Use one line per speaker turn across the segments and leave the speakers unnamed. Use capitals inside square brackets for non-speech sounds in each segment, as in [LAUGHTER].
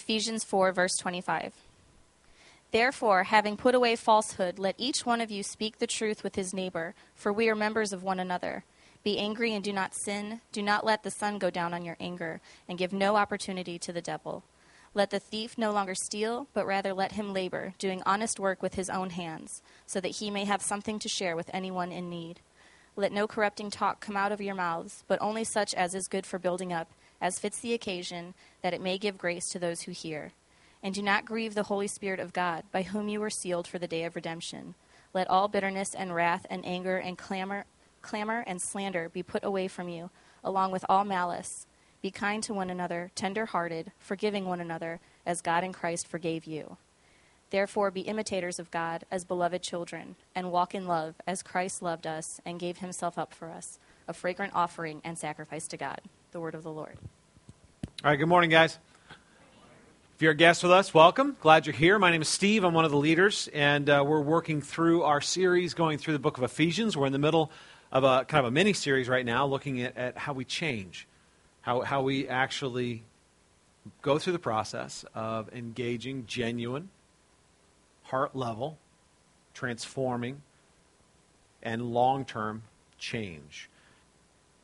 Ephesians 4, verse 25. Therefore, having put away falsehood, let each one of you speak the truth with his neighbor, for we are members of one another. Be angry and do not sin. Do not let the sun go down on your anger, and give no opportunity to the devil. Let the thief no longer steal, but rather let him labor, doing honest work with his own hands, so that he may have something to share with anyone in need. Let no corrupting talk come out of your mouths, but only such as is good for building up, as fits the occasion, that it may give grace to those who hear. And do not grieve the Holy Spirit of God, by whom you were sealed for the day of redemption. Let all bitterness and wrath and anger and clamor, clamor and slander be put away from you, along with all malice. Be kind to one another, tender hearted, forgiving one another, as God in Christ forgave you. Therefore, be imitators of God as beloved children, and walk in love as Christ loved us and gave himself up for us, a fragrant offering and sacrifice to God. The word of the Lord.
All right, good morning, guys. If you're a guest with us, welcome. Glad you're here. My name is Steve. I'm one of the leaders, and uh, we're working through our series going through the book of Ephesians. We're in the middle of a kind of a mini series right now looking at, at how we change, how, how we actually go through the process of engaging genuine, heart level, transforming, and long term change.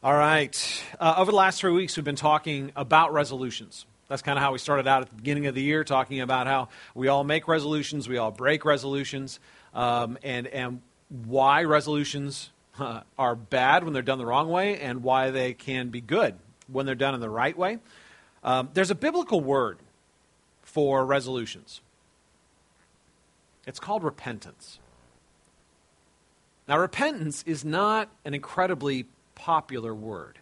All right. Uh, over the last three weeks, we've been talking about resolutions. That's kind of how we started out at the beginning of the year, talking about how we all make resolutions, we all break resolutions, um, and, and why resolutions uh, are bad when they're done the wrong way, and why they can be good when they're done in the right way. Um, there's a biblical word for resolutions. It's called repentance. Now, repentance is not an incredibly popular word.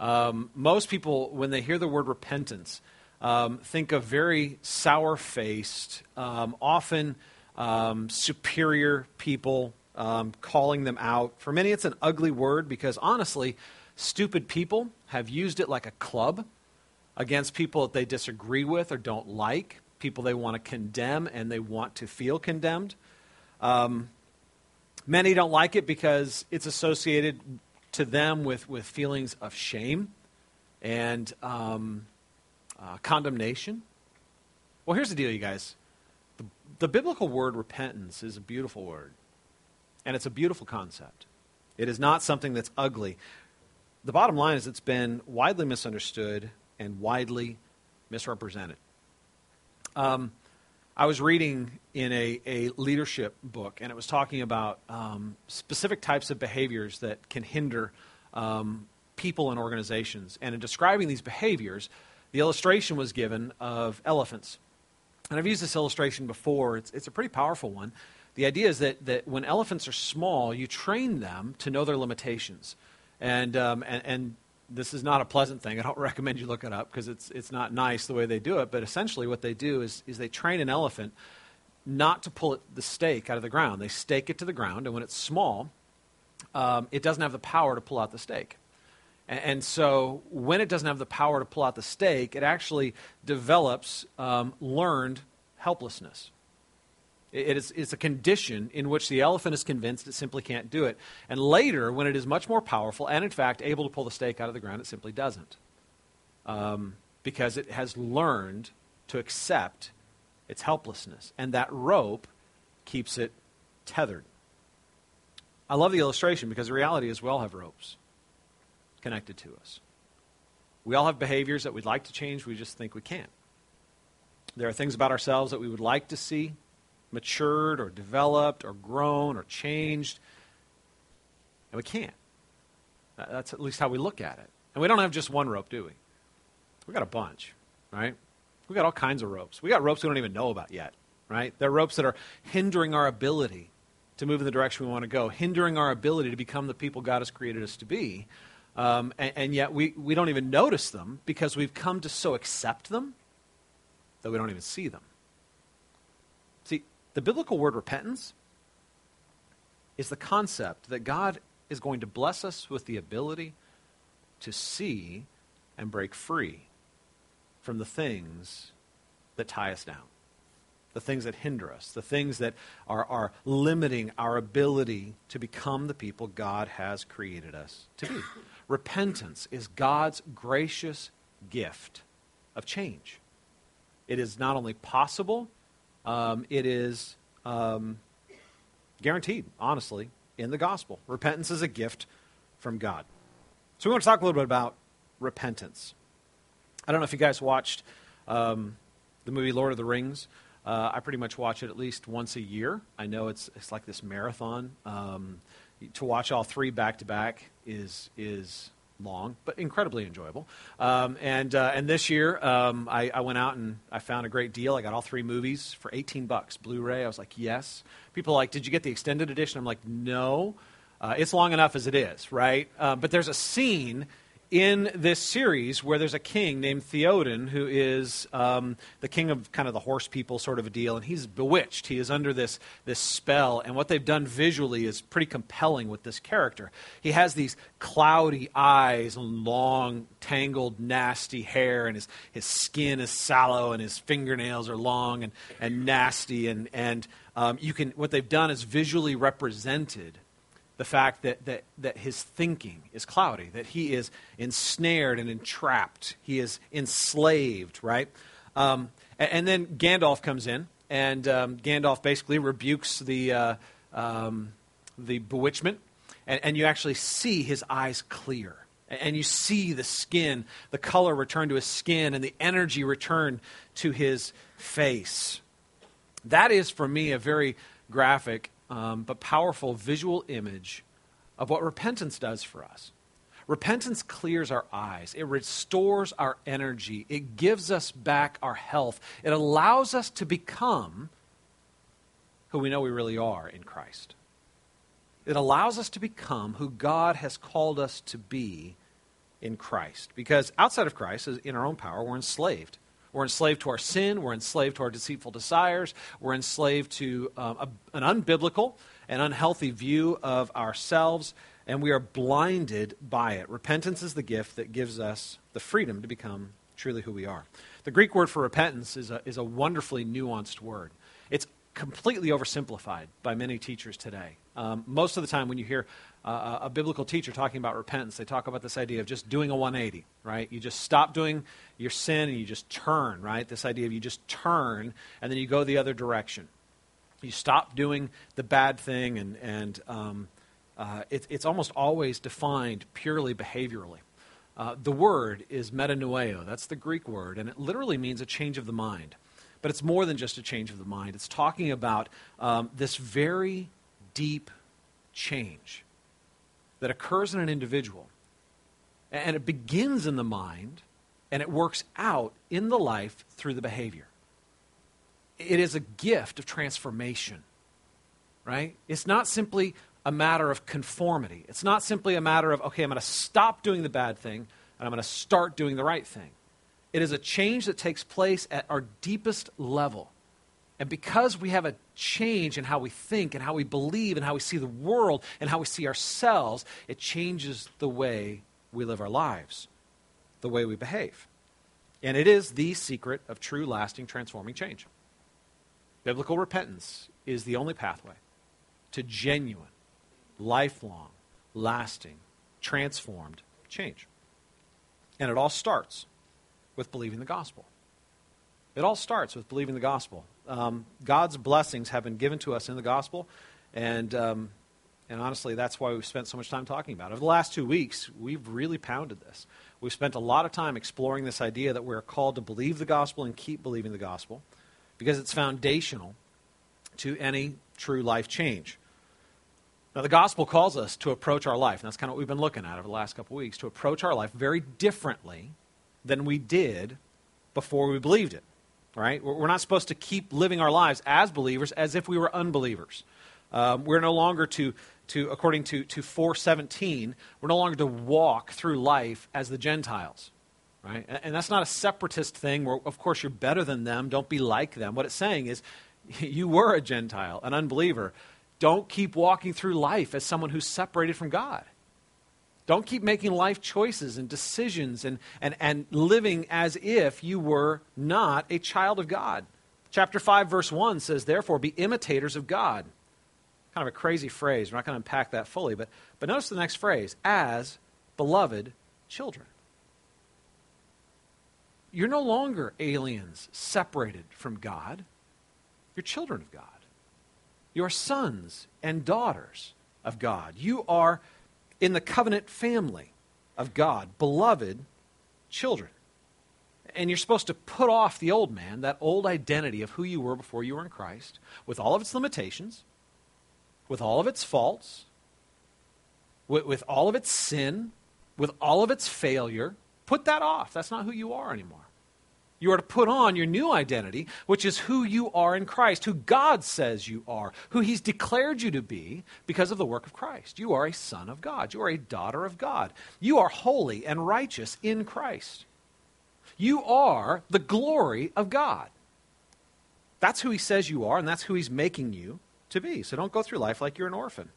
Um, most people, when they hear the word repentance, um, think of very sour faced, um, often um, superior people um, calling them out. For many, it's an ugly word because honestly, stupid people have used it like a club against people that they disagree with or don't like, people they want to condemn and they want to feel condemned. Um, many don't like it because it's associated to them with, with feelings of shame and um, uh, condemnation. Well, here's the deal, you guys. The, the biblical word repentance is a beautiful word, and it's a beautiful concept. It is not something that's ugly. The bottom line is it's been widely misunderstood and widely misrepresented. Um, I was reading in a, a leadership book, and it was talking about um, specific types of behaviors that can hinder um, people and organizations. And in describing these behaviors, the illustration was given of elephants. And I've used this illustration before, it's, it's a pretty powerful one. The idea is that, that when elephants are small, you train them to know their limitations. And, um, and, and this is not a pleasant thing. I don't [LAUGHS] recommend you look it up because it's, it's not nice the way they do it. But essentially, what they do is, is they train an elephant not to pull it, the stake out of the ground. They stake it to the ground, and when it's small, um, it doesn't have the power to pull out the stake. And, and, so, when it doesn't have the power to pull out the stake, it actually develops um, learned helplessness. It is, it's a condition in which the elephant is convinced it simply can't do it. And later, when it is much more powerful and, in fact, able to pull the stake out of the ground, it simply doesn't. Um, because it has learned to accept its helplessness. And that rope keeps it tethered. I love the illustration because the reality is we all have ropes connected to us. We all have behaviors that we'd like to change, we just think we can't. There are things about ourselves that we would like to see matured or developed or grown or changed. And we can't. That's at least how we look at it. And we don't have just one rope, do we? We got a bunch, right? We got all kinds of ropes. We got ropes we don't even know about yet, right? They're ropes that are hindering our ability to move in the direction we want to go, hindering our ability to become the people God has created us to be. Um, and, and yet we, we don't even notice them because we've come to so accept them that we don't even see them. The biblical word repentance is the concept that God is going to bless us with the ability to see and break free from the things that tie us down, the things that hinder us, the things that are, are limiting our ability to become the people God has created us to be. [COUGHS] Repentance is God's gracious gift of change. It is not only possible, um, it is um, guaranteed, honestly, in the gospel. Repentance is a gift from God. So we want to talk a little bit about repentance. I don't know if you guys watched um, the movie Lord of the Rings. Uh, I pretty much watch it at least once a year. I know it's it's like this marathon. Um, to watch all three back to back is is long, but incredibly enjoyable. Um, and uh, and this year, um, I, I, went out and I found a great deal. I got all three movies for 18 bucks, Blu-ray. I was like, yes. People are like, did you get the extended edition? I'm like, no. Uh, it's long enough as it is, right? Uh, but there's a scene in this series where there's a king named Theoden who is um, the king of kind of the horse people sort of a deal, and he's bewitched. He is under this, this spell, and what they've done visually is pretty compelling with this character. He has these cloudy eyes and long, tangled, nasty hair, and his, his skin is sallow, and his fingernails are long and, and nasty, and, and um, you can, what they've done is visually represented the fact that, that, that his thinking is cloudy, that he is ensnared and entrapped, he is enslaved, right? Um, and, and, then Gandalf comes in, and um, Gandalf basically rebukes the, uh, um, the bewitchment, and, and you actually see his eyes clear. And you see the skin, the color return to his skin, and the energy return to his face. That is, for me, a very graphic um, but powerful visual image of what repentance does for us. Repentance clears our eyes. It restores our energy. It gives us back our health. It allows us to become who we know we really are in Christ. It allows us to become who God has called us to be in Christ. Because outside of Christ, in our own power, we're enslaved. We're enslaved to our sin. We're enslaved to our deceitful desires. We're enslaved to um, a, an unbiblical and unhealthy view of ourselves, and we are blinded by it. Repentance is the gift that gives us the freedom to become truly who we are. The Greek word for repentance is a, is a wonderfully nuanced word. Completely oversimplified by many teachers today. Um, most of the time, when you hear uh, a biblical teacher talking about repentance, they talk about this idea of just doing a 180, right? You just stop doing your sin and you just turn, right? This idea of you just turn and then you go the other direction. You stop doing the bad thing, and, and um, uh, it, it's almost always defined purely behaviorally. Uh, the word is metanoeo. That's the Greek word, and it literally means a change of the mind. But it's more than just a change of the mind. It's talking about um, this very deep change that occurs in an individual. And it begins in the mind and it works out in the life through the behavior. It is a gift of transformation, right? It's not simply a matter of conformity. It's not simply a matter of, okay, I'm going to stop doing the bad thing and I'm going to start doing the right thing. It is a change that takes place at our deepest level. And because we have a change in how we think and how we believe and how we see the world and how we see ourselves, it changes the way we live our lives, the way we behave. And it is the secret of true, lasting, transforming change. Biblical repentance is the only pathway to genuine, lifelong, lasting, transformed change. And it all starts with believing the gospel. It all starts with believing the gospel. Um, God's blessings have been given to us in the gospel, and um, and honestly, that's why we've spent so much time talking about it. Over the last two weeks, we've really pounded this. We've spent a lot of time exploring this idea that we're called to believe the gospel and keep believing the gospel because it's foundational to any true life change. Now, the gospel calls us to approach our life, and that's kind of what we've been looking at over the last couple weeks, to approach our life very differently than we did before we believed it. Right? We're not supposed to keep living our lives as believers as if we were unbelievers. Um, we're no longer to, to according to, to 417, we're no longer to walk through life as the Gentiles. Right? And, and that's not a separatist thing where, of course, you're better than them. Don't be like them. What it's saying is, [LAUGHS] you were a Gentile, an unbeliever. Don't keep walking through life as someone who's separated from God. Don't keep making life choices and decisions and, and, and living as if you were not a child of God. Chapter 5, verse 1 says, Therefore, be imitators of God. Kind of a crazy phrase. We're not going to unpack that fully, but, but notice the next phrase as beloved children. you're no longer aliens separated from God. You're children of God. You're sons and daughters of God. You are in the covenant family of God, beloved children. And you're supposed to put off the old man, that old identity of who you were before you were in Christ, with all of its limitations, with all of its faults, with, with all of its sin, with all of its failure. Put that off. That's not who you are anymore. You are to put on your new identity, which is who you are in Christ, who God says you are, who He's declared you to be because of the work of Christ. You are a son of God. You are a daughter of God. You are holy and righteous in Christ. You are the glory of God. That's who He says you are, and that's who He's making you to be. So don't go through life like you're an orphan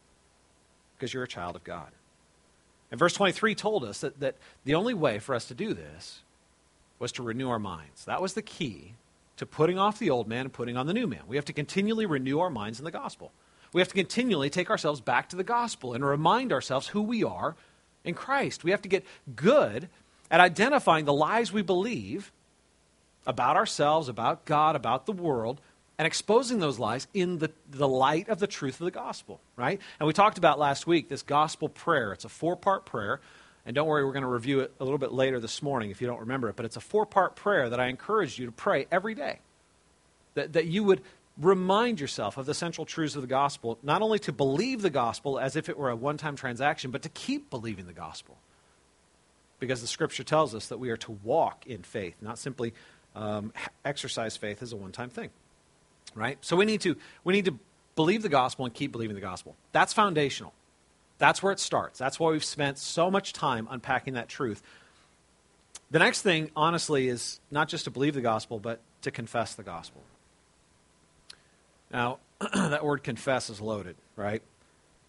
because you're a child of God. And verse 23 told us that, that the only way for us to do this was to renew our minds. That was the key to putting off the old man and putting on the new man. We have to continually renew our minds in the gospel. We have to continually take ourselves back to the gospel and remind ourselves who we are in Christ. We have to get good at identifying the lies we believe about ourselves, about God, about the world, and exposing those lies in the, the light of the truth of the gospel, right? And we talked about last week this gospel prayer. It's a four part prayer and don't worry, we're going to review it a little bit later this morning if you don't remember it. But it's a four part prayer that I encourage you to pray every day. That, that you would remind yourself of the central truths of the gospel, not only to believe the gospel as if it were a one time transaction, but to keep believing the gospel. Because the scripture tells us that we are to walk in faith, not simply um, exercise faith as a one time thing. Right? So we need, to, we need to believe the gospel and keep believing the gospel. That's foundational. That's where it starts. That's why we've spent so much time unpacking that truth. The next thing, honestly, is not just to believe the gospel, but to confess the gospel. Now, [CLEARS THROAT] that word confess is loaded, right?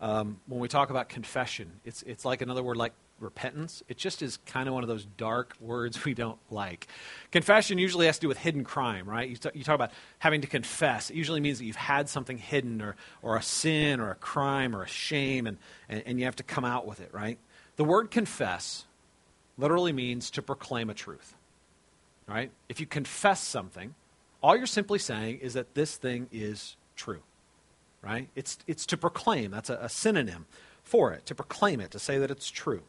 Um, when we talk about confession, it's, it's like another word like repentance. It just is kind of one of those dark words [LAUGHS] we don't like. Confession usually has to do with hidden crime, right? You, t- you talk about having to confess. It usually means that you've had something hidden or, or a sin or a crime or a shame, and, and, and you have to come out with it, right? The word confess literally means to proclaim a truth, right? If you confess something, all you're simply saying is that this thing is true, right? It's, it's to proclaim. That's a, a synonym for it, to proclaim it, to say that it's true.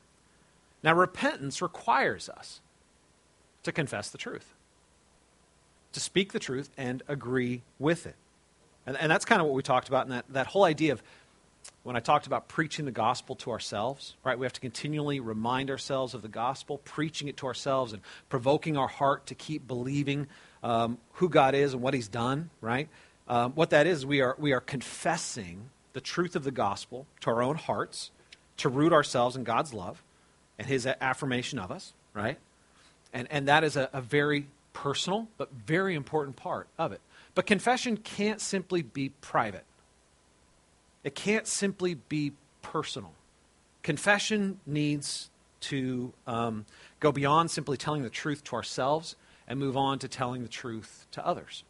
Now, repentance requires us to confess the truth, to speak the truth and agree with it. And, and that's kind of what we talked about in that, that whole idea of when I talked about preaching the gospel to ourselves, right? We have to continually remind ourselves of the gospel, preaching it to ourselves, and provoking our heart to keep believing um, who God is and what He's done, right? Um, what that is, we are, we are confessing the truth of the gospel to our own hearts, to root ourselves in God's love, and his affirmation of us, right? And, and that is a, a very personal but very important part of it. But confession can't simply be private, it can't simply be personal. Confession needs to um, go beyond simply telling the truth to ourselves and move on to telling the truth to others.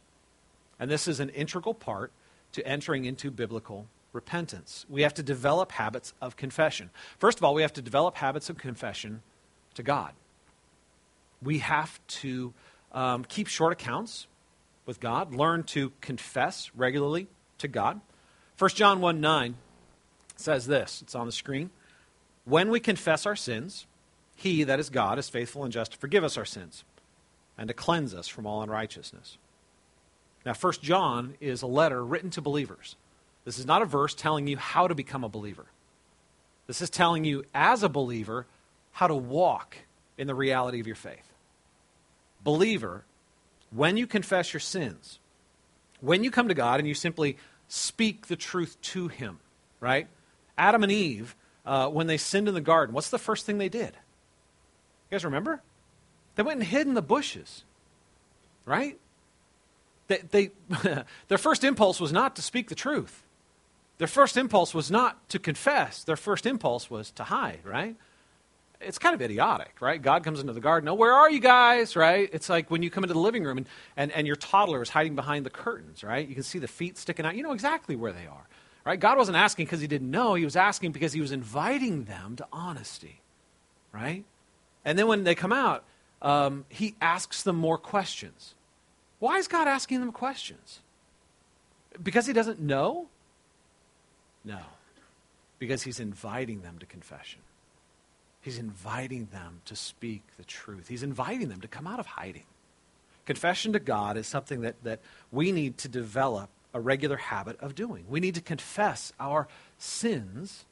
And this is an integral part to entering into biblical repentance. We have to develop habits of confession. First of all, we have to develop habits of confession to God. We have to um, keep short accounts with God, learn to confess regularly to God. 1 John 1 9 says this it's on the screen. When we confess our sins, he, that is God, is faithful and just to forgive us our sins and to cleanse us from all unrighteousness. Now, 1 John is a letter written to believers. This is not a verse telling you how to become a believer. This is telling you, as a believer, how to walk in the reality of your faith. Believer, when you confess your sins, when you come to God and you simply speak the truth to Him, right? Adam and Eve, uh, when they sinned in the garden, what's the first thing they did? You guys remember? They went and hid in the bushes, right? They, they [LAUGHS] their first impulse was not to speak the truth. Their first impulse was not to confess, their first impulse was to hide, right? It's kind of idiotic, right? God comes into the garden, oh, where are you guys, right? It's like when you come into the living room and, and, and your toddler is hiding behind the curtains, right? You can see the feet sticking out. You know exactly where they are, right? God wasn't asking because he didn't know, he was asking because he was inviting them to honesty, right? And then when they come out, um, he asks them more questions. Why is God asking them questions? Because he doesn't know? No. Because he's inviting them to confession. He's inviting them to speak the truth. He's inviting them to come out of hiding. Confession to God is something that, that we need to develop a regular habit of doing. We need to confess our sins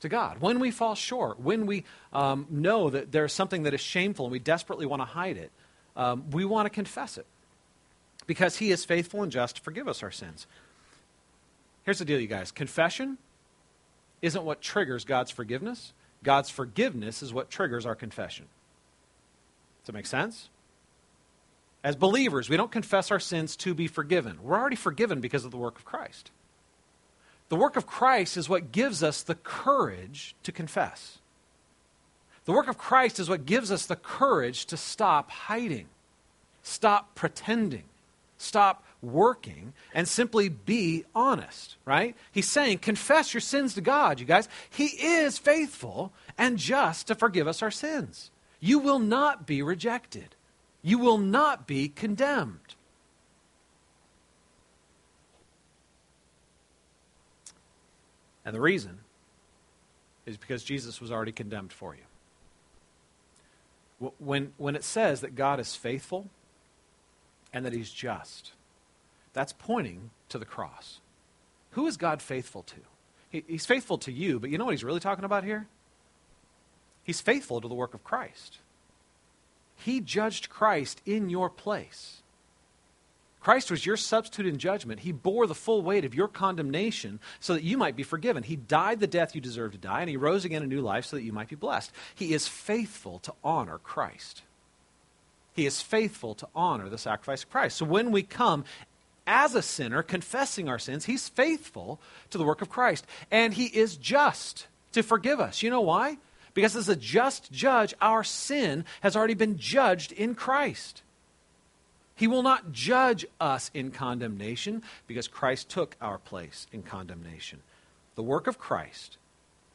to God. When we fall short, when we um, know that there's something that is shameful and we desperately want to hide it, um, we want to confess it because He is faithful and just to forgive us our sins. Here's the deal, you guys confession isn't what triggers God's forgiveness, God's forgiveness is what triggers our confession. Does that make sense? As believers, we don't confess our sins to be forgiven. We're already forgiven because of the work of Christ. The work of Christ is what gives us the courage to confess. The work of Christ is what gives us the courage to stop hiding, stop pretending, stop working, and simply be honest, right? He's saying, confess your sins to God, you guys. He is faithful and just to forgive us our sins. You will not be rejected, you will not be condemned. And the reason is because Jesus was already condemned for you. When, when it says that God is faithful and that he's just, that's pointing to the cross. Who is God faithful to? He, he's faithful to you, but you know what he's really talking about here? He's faithful to the work of Christ. He judged Christ in your place. Christ was your substitute in judgment. He bore the full weight of your condemnation so that you might be forgiven. He died the death you deserve to die, and he rose again a new life so that you might be blessed. He is faithful to honor Christ. He is faithful to honor the sacrifice of Christ. So when we come as a sinner, confessing our sins, he's faithful to the work of Christ. And he is just to forgive us. You know why? Because as a just judge, our sin has already been judged in Christ. He will not judge us in condemnation because Christ took our place in condemnation. The work of Christ,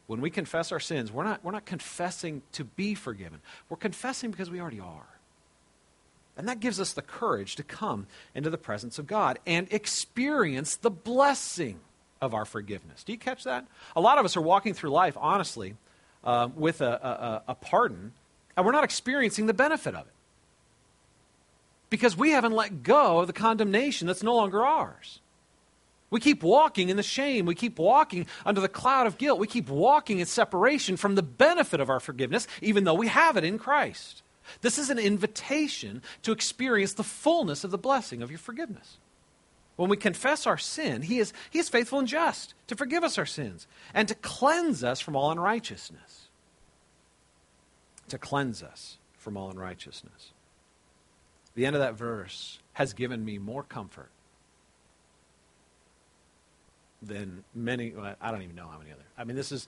when we confess our sins, we're not, we're not confessing to be forgiven. We're confessing because we already are. And that gives us the courage to come into the presence of God and experience the blessing of our forgiveness. Do you catch that? A lot of us are walking through life, honestly, uh, with a, a, a pardon, and we're not experiencing the benefit of it because we haven't let go of the condemnation that's no longer ours. We keep walking in the shame. We keep walking under the cloud of guilt. We keep walking in separation from the benefit of our forgiveness, even though we have it in Christ. This is an invitation to experience the fullness of the blessing of your forgiveness. When we confess our sin, he is, he is faithful and just to forgive us our sins and to cleanse us from all unrighteousness. To cleanse us from all unrighteousness the end of that verse has given me more comfort than many, I don't even know how many other. I mean, this is,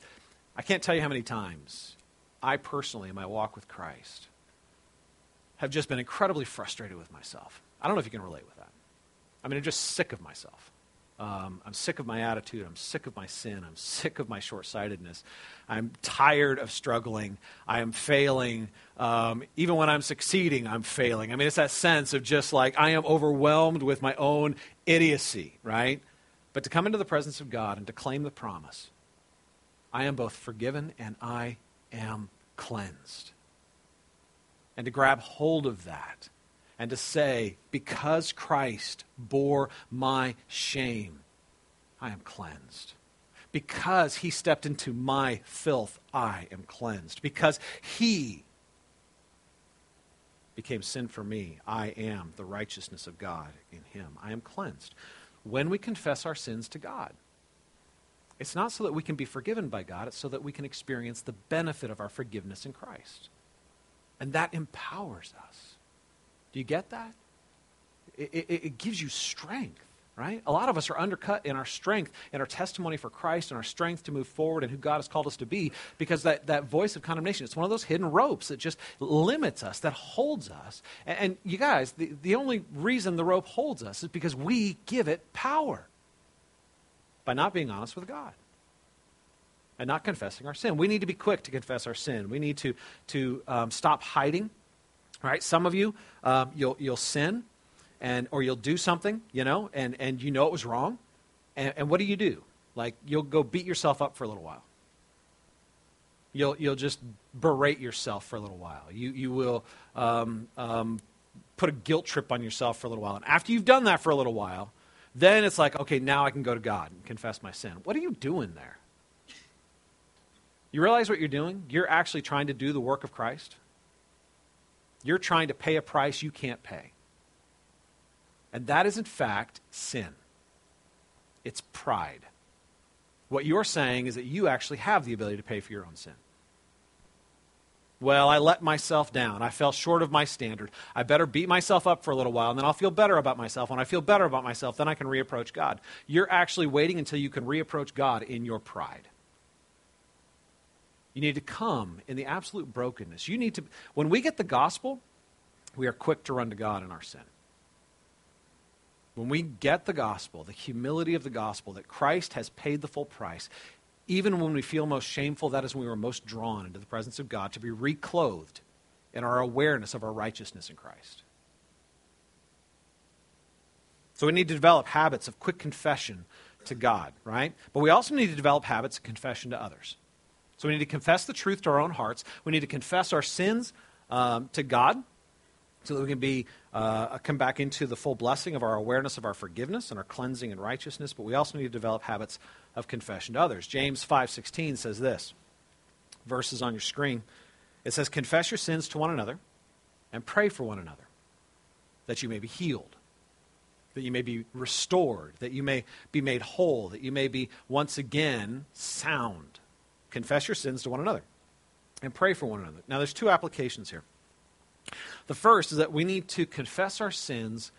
I can't tell you how many times I personally, in my walk with Christ, have just been incredibly frustrated with myself. I don't know if you can relate with that. I mean, I'm just sick of myself. Um, I'm sick of my attitude. I'm sick of my sin. I'm sick of my short sightedness. I'm tired of struggling. I am failing. Um, even when I'm succeeding, I'm failing. I mean, it's that sense of just like I am overwhelmed with my own idiocy, right? But to come into the presence of God and to claim the promise I am both forgiven and I am cleansed. And to grab hold of that and to say, because Christ bore my shame, I am cleansed. Because he stepped into my filth, I am cleansed. Because he became sin for me, I am the righteousness of God in him. I am cleansed. When we confess our sins to God, it's not so that we can be forgiven by God, it's so that we can experience the benefit of our forgiveness in Christ. And that empowers us. Do you get that? It, it, it, gives you strength, right? A lot of us are undercut in our strength and our testimony for Christ and our strength to move forward and who God has called us to be because that, that voice of condemnation, it's one of those hidden ropes that just limits us, that holds us. And, and you guys, the, the only reason the rope holds us is because we give it power by not being honest with God and not confessing our sin. We need to be quick to confess our sin. We need to, to um, stop hiding Right? Some of you, um, you'll, you'll sin and, or you'll do something, you know, and, and you know it was wrong. And, and what do you do? Like, you'll go beat yourself up for a little while. You'll, you'll just berate yourself for a little while. You, you will um, um, put a guilt trip on yourself for a little while. And after you've done that for a little while, then it's like, okay, now I can go to God and confess my sin. What are you doing there? You realize what you're doing? You're actually trying to do the work of Christ. You're trying to pay a price you can't pay. And that is, in fact, sin. It's pride. What you're saying is that you actually have the ability to pay for your own sin. Well, I let myself down. I fell short of my standard. I better beat myself up for a little while, and then I'll feel better about myself. When I feel better about myself, then I can reapproach God. You're actually waiting until you can reapproach God in your pride. You need to come in the absolute brokenness. You need to, when we get the gospel, we are quick to run to God in our sin. When we get the gospel, the humility of the gospel, that Christ has paid the full price, even when we feel most shameful, that is when we are most drawn into the presence of God to be reclothed in our awareness of our righteousness in Christ. So we need to develop habits of quick confession to God, right? But we also need to develop habits of confession to others. So we need to confess the truth to our own hearts. We need to confess our sins um, to God so that we can be uh, come back into the full blessing of our awareness of our forgiveness and our cleansing and righteousness. But we also need to develop habits of confession to others. James five sixteen says this. Verses on your screen. It says, "Confess your sins to one another, and pray for one another, that you may be healed." that you may be restored, that you may be made whole, that you may be once again sound. Confess your sins to one another and pray for one another. Now, there's two applications here. The first is that we need to confess our sins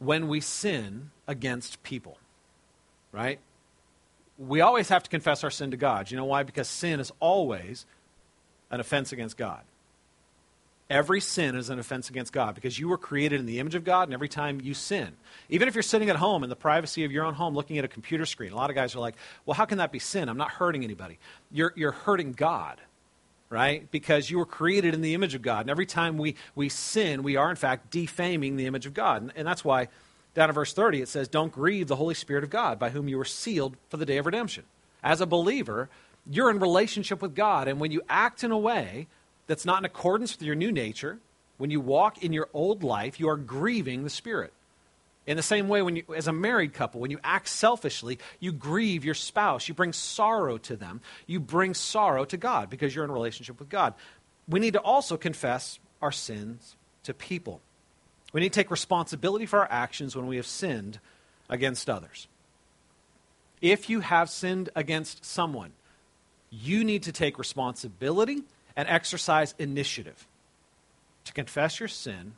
when we sin against people, right? We always have to confess our sin to God. You know why? Because sin is always an offense against God. Every sin is an offense against God because you were created in the image of God, and every time you sin, even if you're sitting at home in the privacy of your own home looking at a computer screen, a lot of guys are like, well, how can that be sin? I'm not hurting anybody. You're, you're hurting God, right? Because you were created in the image of God, and every time we, we sin, we are in fact defaming the image of God. And, and that's why down in verse 30 it says, Don't grieve the Holy Spirit of God, by whom you were sealed for the day of redemption. As a believer, you're in relationship with God, and when you act in a way that's not in accordance with your new nature, when you walk in your old life, you are grieving the Spirit. In the same way, when you, as a married couple, when you act selfishly, you grieve your spouse. You bring sorrow to them. You bring sorrow to God because you're in relationship with God. We need to also confess our sins to people. We need to take responsibility for our actions when we have sinned against others. If you have sinned against someone, you need to take responsibility and exercise initiative to confess your sin,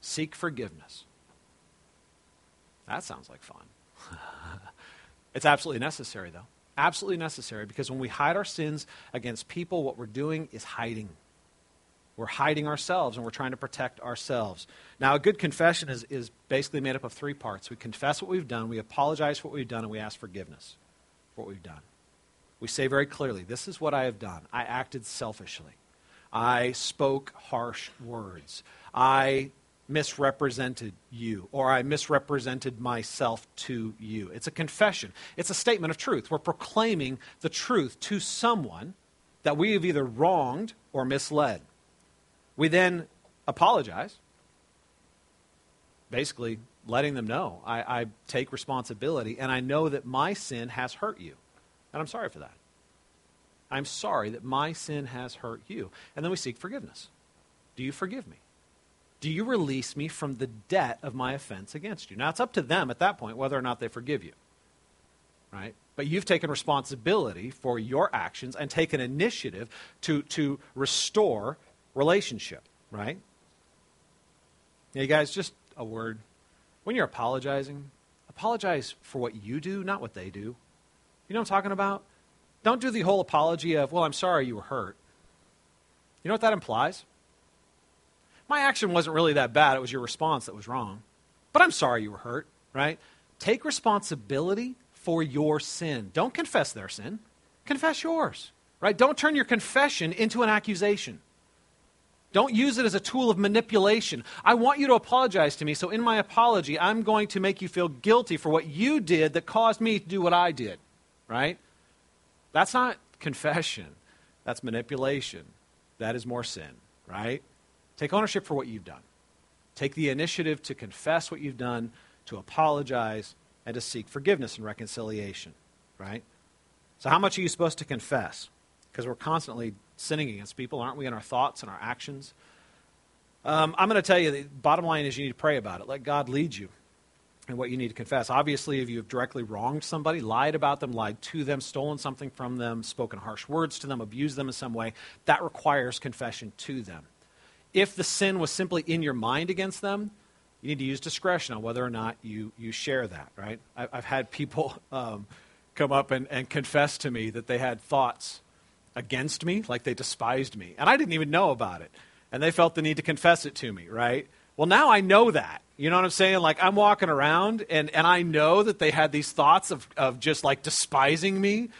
seek forgiveness. That sounds like fun. [LAUGHS] it's absolutely necessary, though. Absolutely necessary because when we hide our sins against people, what we're doing is hiding. We're hiding ourselves and we're trying to protect ourselves. Now, a good confession is, is basically made up of three parts. We confess what we've done, we apologize for what we've done, and we ask forgiveness for what we've done. We say very clearly, This is what I have done. I acted selfishly. I spoke harsh words. I misrepresented you, or I misrepresented myself to you. It's a confession, it's a statement of truth. We're proclaiming the truth to someone that we have either wronged or misled. We then apologize, basically letting them know I, I take responsibility and I know that my sin has hurt you. And I'm sorry for that. I'm sorry that my sin has hurt you. And then we seek forgiveness. Do you forgive me? Do you release me from the debt of my offense against you? Now, it's up to them at that point whether or not they forgive you. Right? But you've taken responsibility for your actions and taken initiative to, to restore relationship. Right? You guys, just a word. When you're apologizing, apologize for what you do, not what they do. You know what I'm talking about? Don't do the whole apology of, well, I'm sorry you were hurt. You know what that implies? My action wasn't really that bad. It was your response that was wrong. But I'm sorry you were hurt, right? Take responsibility for your sin. Don't confess their sin, confess yours, right? Don't turn your confession into an accusation. Don't use it as a tool of manipulation. I want you to apologize to me, so in my apology, I'm going to make you feel guilty for what you did that caused me to do what I did, right? That's not confession, that's manipulation. That is more sin, right? Take ownership for what you've done. Take the initiative to confess what you've done, to apologize, and to seek forgiveness and reconciliation, right? So, how much are you supposed to confess? Because we're constantly sinning against people, aren't we, in our thoughts and our actions? Um, I'm going to tell you the bottom line is you need to pray about it. Let God lead you in what you need to confess. Obviously, if you've directly wronged somebody, lied about them, lied to them, stolen something from them, spoken harsh words to them, abused them in some way, that requires confession to them. If the sin was simply in your mind against them, you need to use discretion on whether or not you, you share that, right? I, have had people [LAUGHS] um, come up and, and confess to me that they had thoughts against me, like they despised me. And I didn't even know about it. And they felt the need to confess it to me, right? Well, now I know that. You know what I'm saying? Like I'm walking around and, and I know that they had these thoughts of, of just like despising me.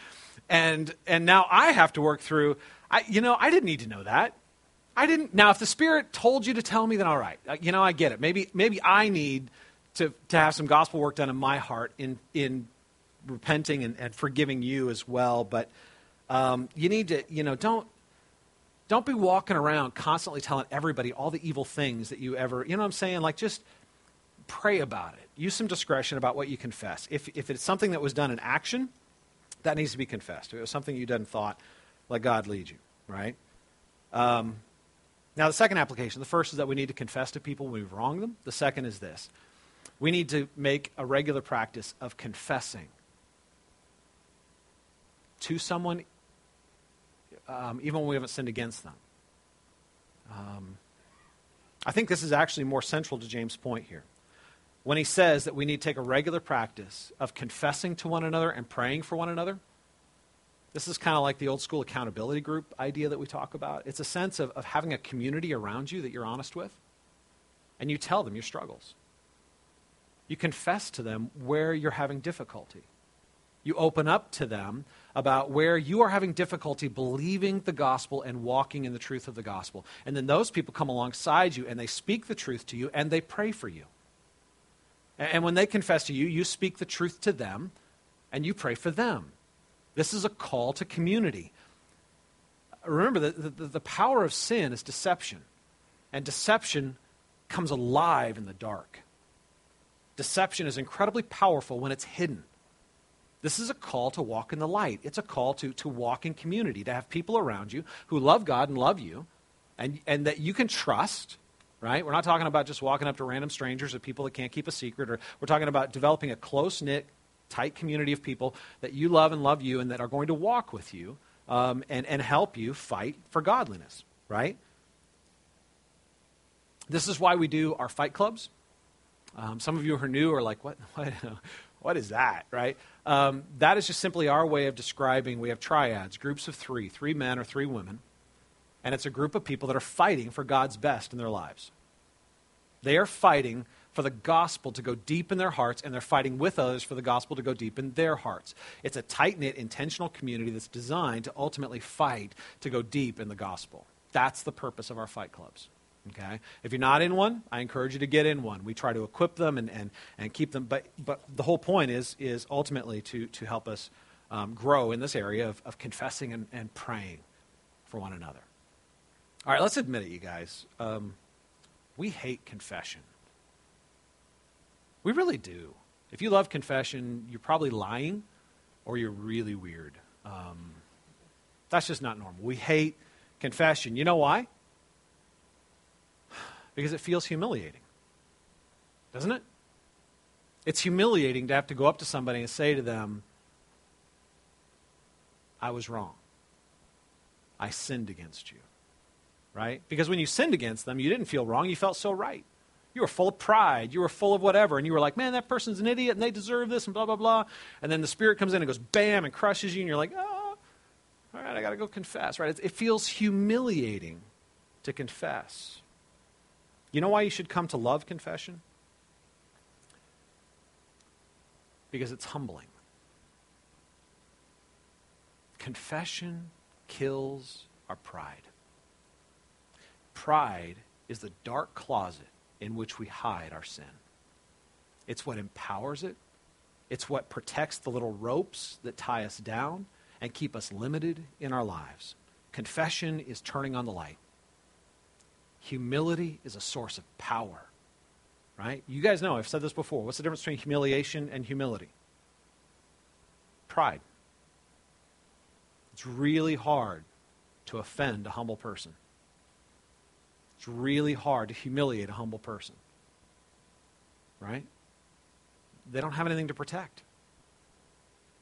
And and now I have to work through I you know, I didn't need to know that. I didn't now if the Spirit told you to tell me, then all right. Uh, you know, I get it. Maybe maybe I need to, to have some gospel work done in my heart in in repenting and, and forgiving you as well. But um, you need to, you know, don't don't be walking around constantly telling everybody all the evil things that you ever, you know what I'm saying? Like just pray about it. Use some discretion about what you confess. If if it's something that was done in action, that needs to be confessed. If it was something you didn't thought, let God lead you, right? Um, now, the second application, the first is that we need to confess to people when we've wronged them. The second is this we need to make a regular practice of confessing to someone um, even when we haven't sinned against them. Um, I think this is actually more central to James' point here. When he says that we need to take a regular practice of confessing to one another and praying for one another, this is kind of like the old school accountability group idea that we talk about. It's a sense of, of having a community around you that you're honest with, and you tell them your struggles. You confess to them where you're having difficulty. You open up to them about where you are having difficulty believing the gospel and walking in the truth of the gospel. And then those people come alongside you and they speak the truth to you and they pray for you. And when they confess to you, you speak the truth to them and you pray for them. This is a call to community. Remember, the, the, the power of sin is deception, and deception comes alive in the dark. Deception is incredibly powerful when it's hidden. This is a call to walk in the light. It's a call to, to walk in community, to have people around you who love God and love you, and, and that you can trust, right? We're not talking about just walking up to random strangers or people that can't keep a secret, or we're talking about developing a close knit, tight community of people that you love and love you and that are going to walk with you um, and, and help you fight for godliness, right? This is why we do our fight clubs. Um, some of you who are new are like, what, [LAUGHS] what, what is that, right? Um, that is just simply our way of describing we have triads, groups of three, three men or three women, and it's a group of people that are fighting for God's best in their lives. They are fighting for the gospel to go deep in their hearts, and they're fighting with others for the gospel to go deep in their hearts. It's a tight knit, intentional community that's designed to ultimately fight to go deep in the gospel. That's the purpose of our fight clubs. Okay? If you're not in one, I encourage you to get in one. We try to equip them and, and, and keep them, but, but the whole point is, is ultimately to, to help us um, grow in this area of, of confessing and, and praying for one another. All right, let's admit it, you guys. Um, we hate confession. We really do. If you love confession, you're probably lying or you're really weird. Um, that's just not normal. We hate confession. You know why? Because it feels humiliating. Doesn't it? It's humiliating to have to go up to somebody and say to them, I was wrong. I sinned against you. Right? Because when you sinned against them, you didn't feel wrong. You felt so right. You were full of pride. You were full of whatever. And you were like, man, that person's an idiot and they deserve this and blah, blah, blah. And then the Spirit comes in and goes bam and crushes you. And you're like, oh, all right, I got to go confess. Right? It, it feels humiliating to confess. You know why you should come to love confession? Because it's humbling. Confession kills our pride. Pride is the dark closet in which we hide our sin. It's what empowers it, it's what protects the little ropes that tie us down and keep us limited in our lives. Confession is turning on the light. Humility is a source of power, right? You guys know, I've said this before. What's the difference between humiliation and humility? Pride. It's really hard to offend a humble person. It's really hard to humiliate a humble person. Right? They don't have anything to protect.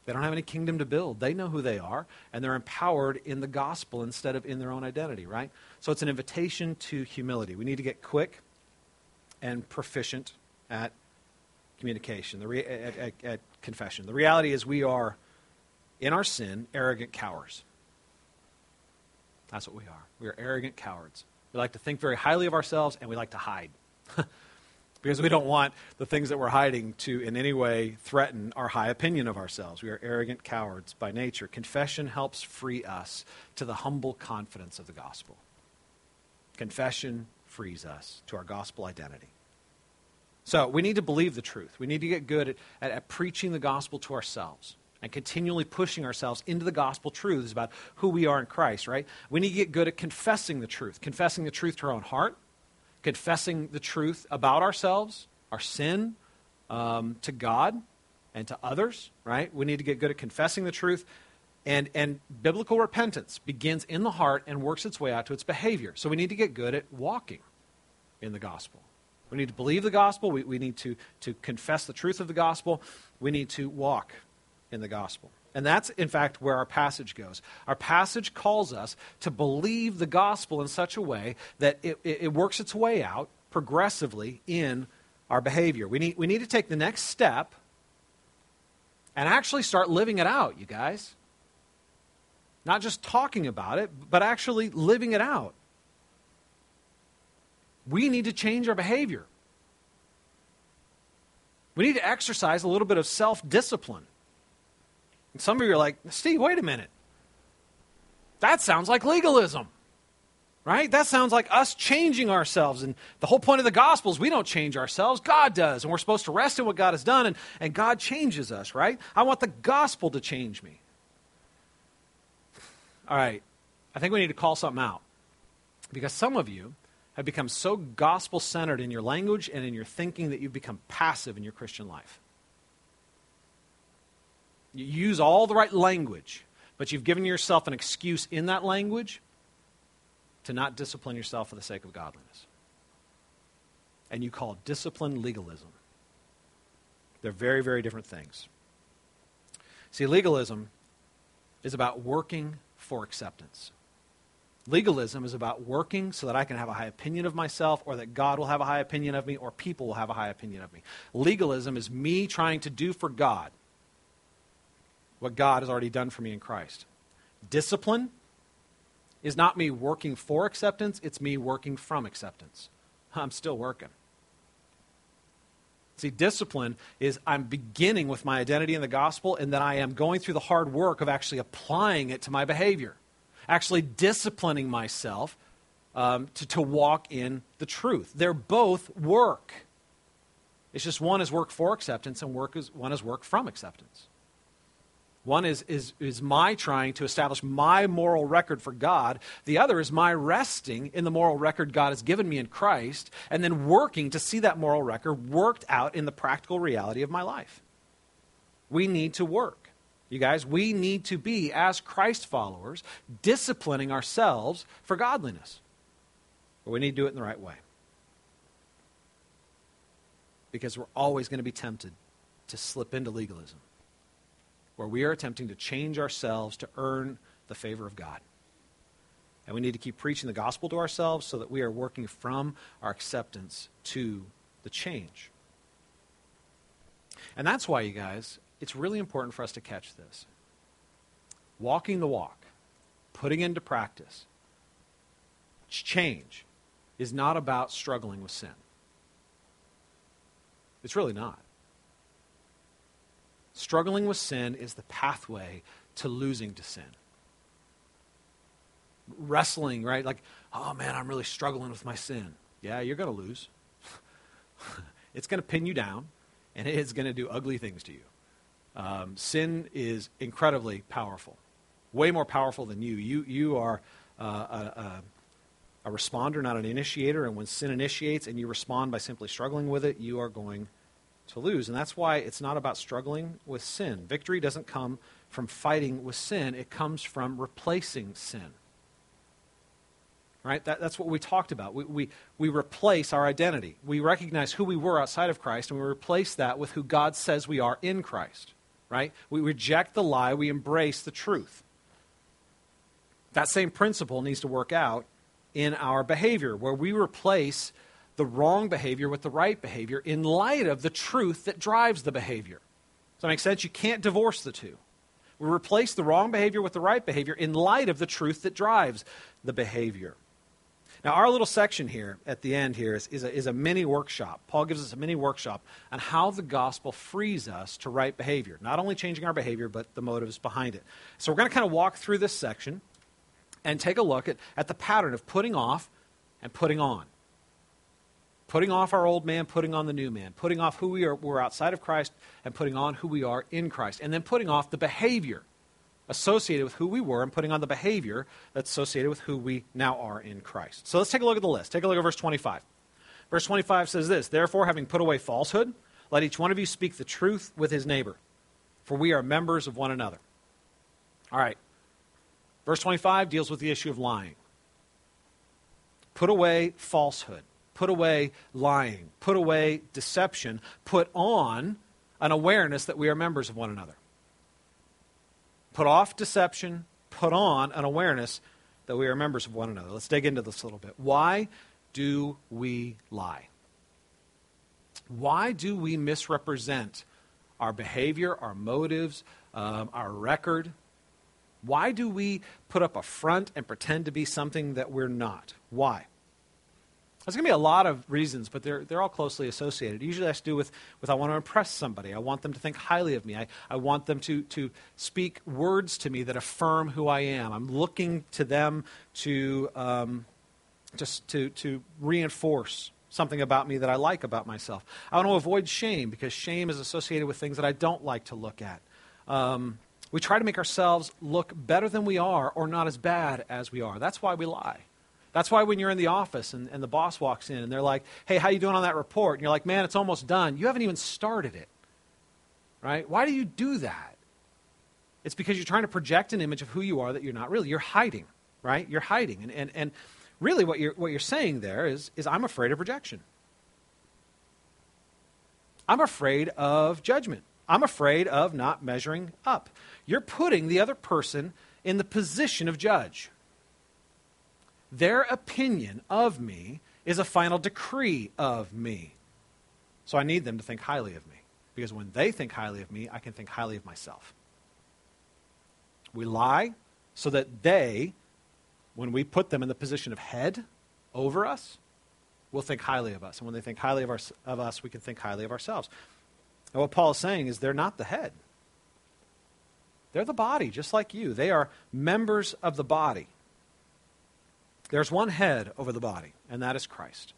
They don't have any kingdom to build. They know who they are, and they're empowered in the gospel instead of in their own identity, right? So it's an invitation to humility. We need to get quick and proficient at communication, the re- at, at, at confession. The reality is we are, in our sin, arrogant cowards. That's what we are. We are arrogant cowards. We like to think very highly of ourselves, and we like to hide. [LAUGHS] because we don't want the things that we're hiding to in any way threaten our high opinion of ourselves. We are arrogant cowards by nature. Confession helps free us to the humble confidence of the gospel. Confession frees us to our gospel identity. So we need to believe the truth. We need to get good at, at, at preaching the gospel to ourselves and continually pushing ourselves into the gospel truths about who we are in Christ, right? We need to get good at confessing the truth, confessing the truth to our own heart, confessing the truth about ourselves, our sin, um, to God and to others, right? We need to get good at confessing the truth. And, and biblical repentance begins in the heart and works its way out to its behavior. So we need to get good at walking in the gospel. We need to believe the gospel. We, we need to, to confess the truth of the gospel. We need to walk in the gospel. And that's, in fact, where our passage goes. Our passage calls us to believe the gospel in such a way that it, it, works its way out progressively in our behavior. We need, we need to take the next step and actually start living it out, you guys. Not just talking about it, but actually living it out. We need to change our behavior. We need to exercise a little bit of self discipline. Some of you are like, Steve, wait a minute. That sounds like legalism. Right? That sounds like us changing ourselves. And the whole point of the gospel is we don't change ourselves, God does. And we're supposed to rest in what God has done, and, and God changes us, right? I want the gospel to change me. All right. I think we need to call something out. Because some of you have become so gospel centered in your language and in your thinking that you've become passive in your Christian life. You use all the right language, but you've given yourself an excuse in that language to not discipline yourself for the sake of godliness. And you call discipline legalism. They're very, very different things. See, legalism is about working for acceptance. Legalism is about working so that I can have a high opinion of myself, or that God will have a high opinion of me, or people will have a high opinion of me. Legalism is me trying to do for God what God has already done for me in Christ. Discipline is not me working for acceptance, it's me working from acceptance. [LAUGHS] I'm still working. See, discipline is I'm beginning with my identity in the gospel, and then I am going through the hard work of actually applying it to my behavior, actually disciplining myself um, to, to walk in the truth. They're both work. It's just one is work for acceptance, and work is, one is work from acceptance. One is, is, is my trying to establish my moral record for God. The other is my resting in the moral record God has given me in Christ and then working to see that moral record worked out in the practical reality of my life. We need to work. You guys, we need to be, as Christ followers, disciplining ourselves for godliness. But we need to do it in the right way. Because we're always going to be tempted to slip into legalism where we are attempting to change ourselves to earn the favor of God. And we need to keep preaching the gospel to ourselves so that we are working from our acceptance to the change. And that's why, you guys, it's really important for us to catch this. Walking the walk, putting into practice, change is not about struggling with sin. It's really not. Struggling with sin is the pathway to losing to sin. wrestling, right? Like, oh man, I'm really struggling with my sin. Yeah, you're going to lose. [LAUGHS] it's going to pin you down, and it is going to do ugly things to you. Um, sin is incredibly powerful, way more powerful than you. You, you are uh, a, a, a responder, not an initiator. And when sin initiates and you respond by simply struggling with it, you are going to lose. And that's why it's not about struggling with sin. Victory doesn't come from fighting with sin, it comes from replacing sin. Right? That, that's what we talked about. We, we, we replace our identity. We recognize who we were outside of Christ, and we replace that with who God says we are in Christ. Right? We reject the lie, we embrace the truth. That same principle needs to work out in our behavior, where we replace the wrong behavior with the right behavior in light of the truth that drives the behavior. Does that make sense? You can't divorce the two. We replace the wrong behavior with the right behavior in light of the truth that drives the behavior. Now, our little section here at the end here is, is, a, is a mini workshop. Paul gives us a mini workshop on how the gospel frees us to right behavior. Not only changing our behavior, but the motives behind it. So, we're going to kind of walk through this section and take a look at, at the pattern of putting off and putting on putting off our old man, putting on the new man, putting off who we are, we're outside of Christ, and putting on who we are in Christ, and then putting off the behavior associated with who we were and putting on the behavior that's associated with who we now are in Christ. So let's take a look at the list. Take a look at verse 25. Verse 25 says this Therefore, having put away falsehood, let each one of you speak the truth with his neighbor, for we are members of one another. All right. Verse 25 deals with the issue of lying. Put away falsehood. Put away lying. Put away deception. Put on an awareness that we are members of one another. Put off deception. Put on an awareness that we are members of one another. Let's dig into this a little bit. Why do we lie? Why do we misrepresent our behavior, our motives, um, our record? Why do we put up a front and pretend to be something that we're not? Why? There's going to be a lot of reasons, but they're, they're all closely associated. Usually it has to do with, with I want to impress somebody. I want them to think highly of me. I, I want them to, to speak words to me that affirm who I am. I'm looking to them to, um, just to, to reinforce something about me that I like about myself. I want to avoid shame because shame is associated with things that I don't like to look at. Um, we try to make ourselves look better than we are or not as bad as we are. That's why we lie. That's why when you're in the office and, and the boss walks in and they're like, hey, how you doing on that report? And you're like, man, it's almost done. You haven't even started it. Right? Why do you do that? It's because you're trying to project an image of who you are that you're not really. You're hiding, right? You're hiding. And, and, and really what you're, what you're saying there is, is I'm afraid of rejection. I'm afraid of judgment. I'm afraid of not measuring up. You're putting the other person in the position of judge. Their opinion of me is a final decree of me. So I need them to think highly of me. Because when they think highly of me, I can think highly of myself. We lie so that they, when we put them in the position of head over us, will think highly of us. And when they think highly of, our, of us, we can think highly of ourselves. And what Paul is saying is they're not the head. They're the body, just like you. They are members of the body. There's one head over the body, and that is Christ.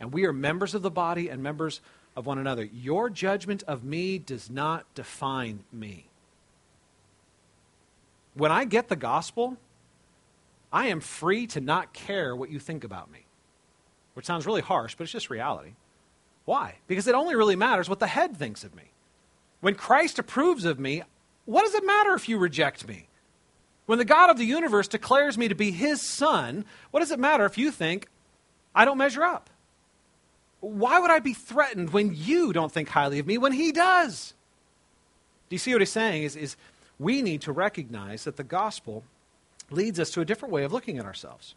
And we are members of the body and members of one another. Your judgment of me does not define me. When I get the gospel, I am free to not care what you think about me. Which sounds really harsh, but it's just reality. Why? Because it only really matters what the head thinks of me. When Christ approves of me, what does it matter if you reject me? When the God of the universe declares me to be his son, what does it matter if you think I don't measure up? Why would I be threatened when you don't think highly of me when he does? Do you see what he's saying? Is, is we need to recognize that the gospel leads us to a different way of looking at ourselves.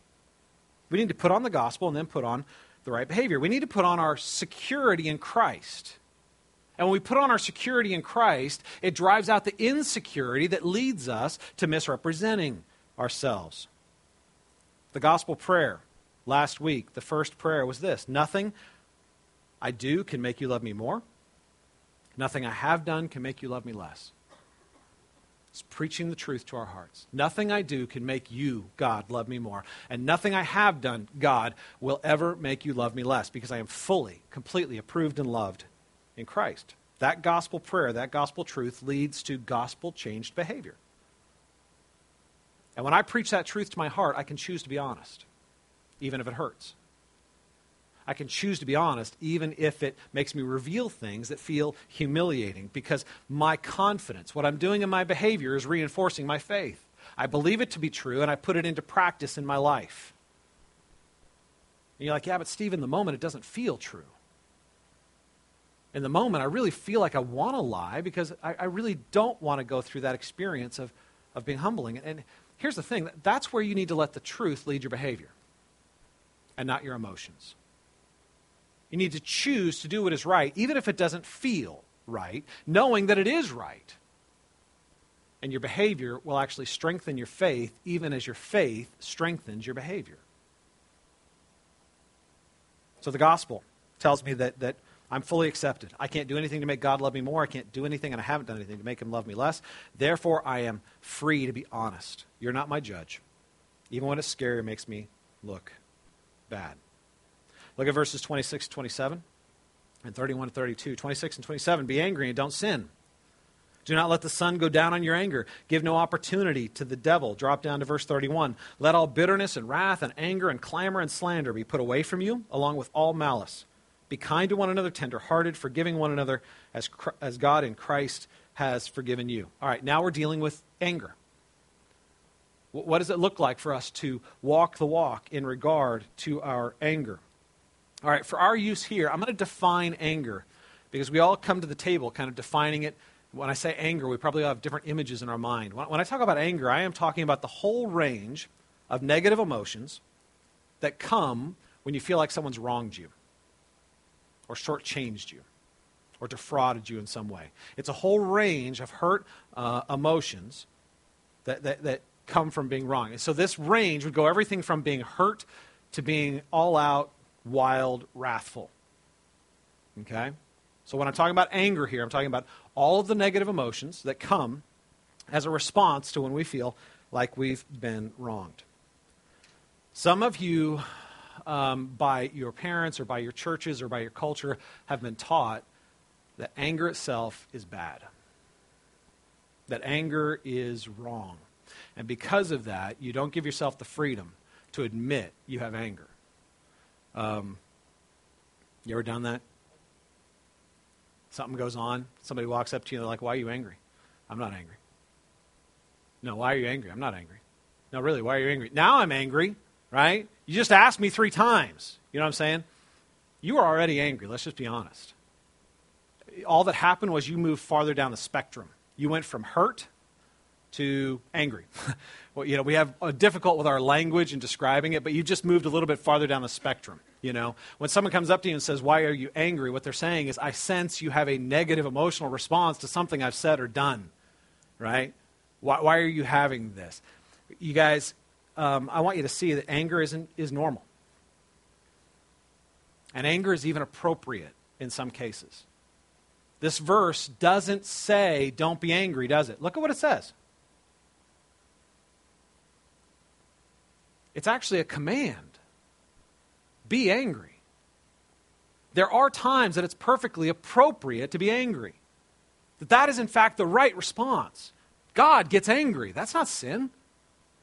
We need to put on the gospel and then put on the right behavior. We need to put on our security in Christ. And when we put on our security in Christ, it drives out the insecurity that leads us to misrepresenting ourselves. The gospel prayer last week, the first prayer was this Nothing I do can make you love me more, nothing I have done can make you love me less. It's preaching the truth to our hearts. Nothing I do can make you, God, love me more. And nothing I have done, God, will ever make you love me less because I am fully, completely approved and loved in Christ. That gospel prayer, that gospel truth leads to gospel changed behavior. And when I preach that truth to my heart, I can choose to be honest, even if it hurts. I can choose to be honest, even if it makes me reveal things that feel humiliating, because my confidence, what I'm doing in my behavior, is reinforcing my faith. I believe it to be true, and I put it into practice in my life. And you're like, yeah, but Steve, in the moment, it doesn't feel true. In the moment, I really feel like I want to lie because I, I really don't want to go through that experience of, of being humbling. And here's the thing that's where you need to let the truth lead your behavior and not your emotions. You need to choose to do what is right, even if it doesn't feel right, knowing that it is right. And your behavior will actually strengthen your faith, even as your faith strengthens your behavior. So the gospel tells me that, that I'm fully accepted. I can't do anything to make God love me more. I can't do anything, and I haven't done anything to make him love me less. Therefore, I am free to be honest. You're not my judge. Even when it's scary, it makes me look bad. Look at verses 26 27 and 31 to 32. 26 and 27 Be angry and don't sin. Do not let the sun go down on your anger. Give no opportunity to the devil. Drop down to verse 31. Let all bitterness and wrath and anger and clamor and slander be put away from you, along with all malice. Be kind to one another, tenderhearted, forgiving one another, as, as God in Christ has forgiven you. All right, now we're dealing with anger. What does it look like for us to walk the walk in regard to our anger? All right, for our use here, I'm going to define anger because we all come to the table kind of defining it. When I say anger, we probably all have different images in our mind. When I talk about anger, I am talking about the whole range of negative emotions that come when you feel like someone's wronged you or shortchanged you or defrauded you in some way. It's a whole range of hurt uh, emotions that, that, that come from being wrong. And so this range would go everything from being hurt to being all out wild, wrathful. Okay? So when I'm talking about anger here, I'm talking about all of the negative emotions that come as a response to when we feel like we've been wronged. Some of you, um, by your parents or by your churches or by your culture, have been taught that anger itself is bad, that anger is wrong. And because of that, you don't give yourself the freedom to admit you have anger. Um, you ever done that? Something goes on, somebody walks up to you, and they're like, Why are you angry? I'm not angry. No, why are you angry? I'm not angry. No, really, why are you angry? Now I'm angry, right? You just asked me three times. You know what I'm saying? You were already angry, let's just be honest. All that happened was you moved farther down the spectrum. You went from hurt to angry. [LAUGHS] well, you know, we have uh, difficult with our language and describing it, but you just moved a little bit farther down the spectrum. You know, when someone comes up to you and says, "Why are you angry?" What they're saying is, "I sense you have a negative emotional response to something I've said or done." Right? Why, why are you having this? You guys, um, I want you to see that anger isn't is normal, and anger is even appropriate in some cases. This verse doesn't say, "Don't be angry," does it? Look at what it says. It's actually a command. Be angry. There are times that it's perfectly appropriate to be angry. That that is in fact the right response. God gets angry. That's not sin.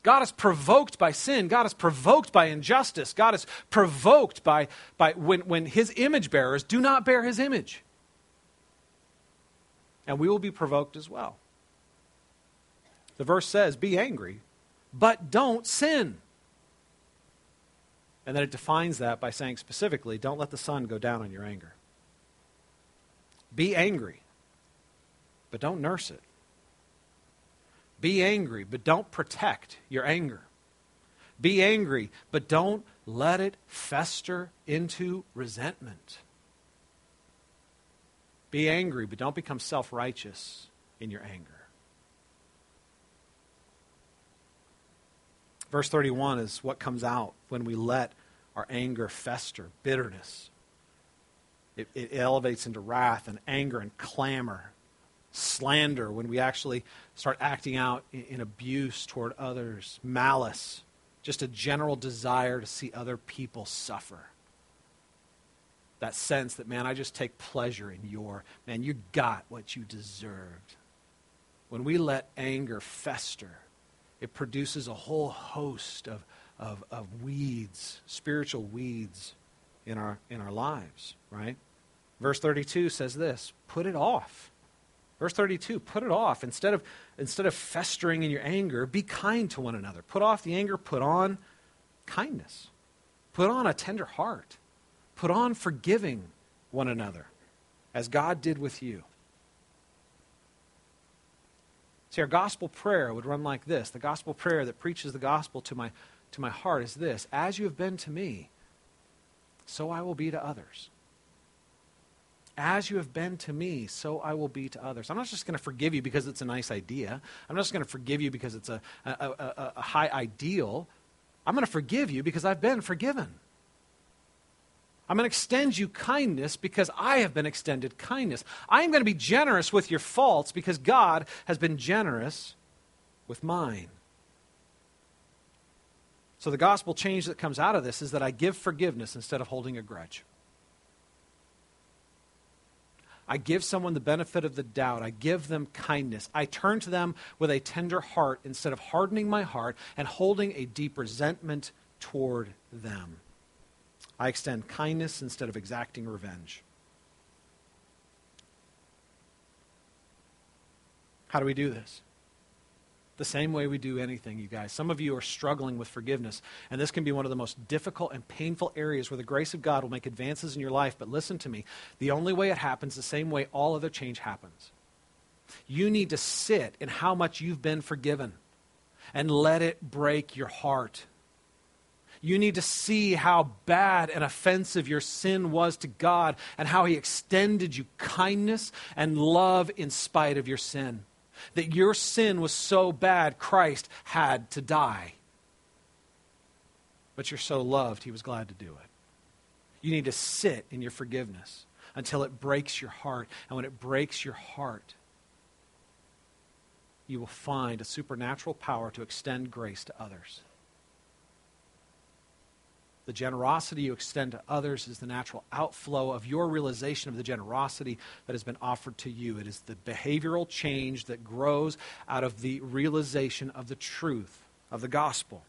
God is provoked by sin. God is provoked by injustice. God is provoked by, by when, when his image bearers do not bear his image. And we will be provoked as well. The verse says, Be angry, but don't sin. And then it defines that by saying specifically, don't let the sun go down on your anger. Be angry, but don't nurse it. Be angry, but don't protect your anger. Be angry, but don't let it fester into resentment. Be angry, but don't become self righteous in your anger. Verse 31 is what comes out when we let our anger fester, bitterness. It, it elevates into wrath and anger and clamor, slander, when we actually start acting out in, abuse toward others, malice, just a general desire to see other people suffer. That sense that, man, I just take pleasure in your, man, you got what you deserved. When we let anger fester, it produces a whole host of, of, of weeds, spiritual weeds in our, in our lives, right? Verse 32 says this put it off. Verse 32, put it off. Instead of, instead of festering in your anger, be kind to one another. Put off the anger, put on kindness. Put on a tender heart. Put on forgiving one another, as God did with you. See, our gospel prayer would run like this. The gospel prayer that preaches the gospel to my, to my heart is this As you have been to me, so I will be to others. As you have been to me, so I will be to others. I'm not just going to forgive you because it's a nice idea. I'm not just going to forgive you because it's a, a, a, a high ideal. I'm going to forgive you because I've been forgiven. I'm going to extend you kindness because I have been extended kindness. I am going to be generous with your faults because God has been generous with mine. So, the gospel change that comes out of this is that I give forgiveness instead of holding a grudge. I give someone the benefit of the doubt. I give them kindness. I turn to them with a tender heart instead of hardening my heart and holding a deep resentment toward them. I extend kindness instead of exacting revenge. How do we do this? The same way we do anything, you guys. Some of you are struggling with forgiveness, and this can be one of the most difficult and painful areas where the grace of God will make advances in your life. But listen to me the only way it happens, the same way all other change happens. You need to sit in how much you've been forgiven and let it break your heart. You need to see how bad and offensive your sin was to God and how He extended you kindness and love in spite of your sin that your sin was so bad, Christ had to die. But you're so loved, he was glad to do it. You need to sit in your forgiveness until it breaks your heart. And when it breaks your heart, you will find a supernatural power to extend grace to others. The generosity you extend to others is the natural outflow of your realization of the generosity that has been offered to you. It is the behavioral change that grows out of the realization of the truth of the gospel.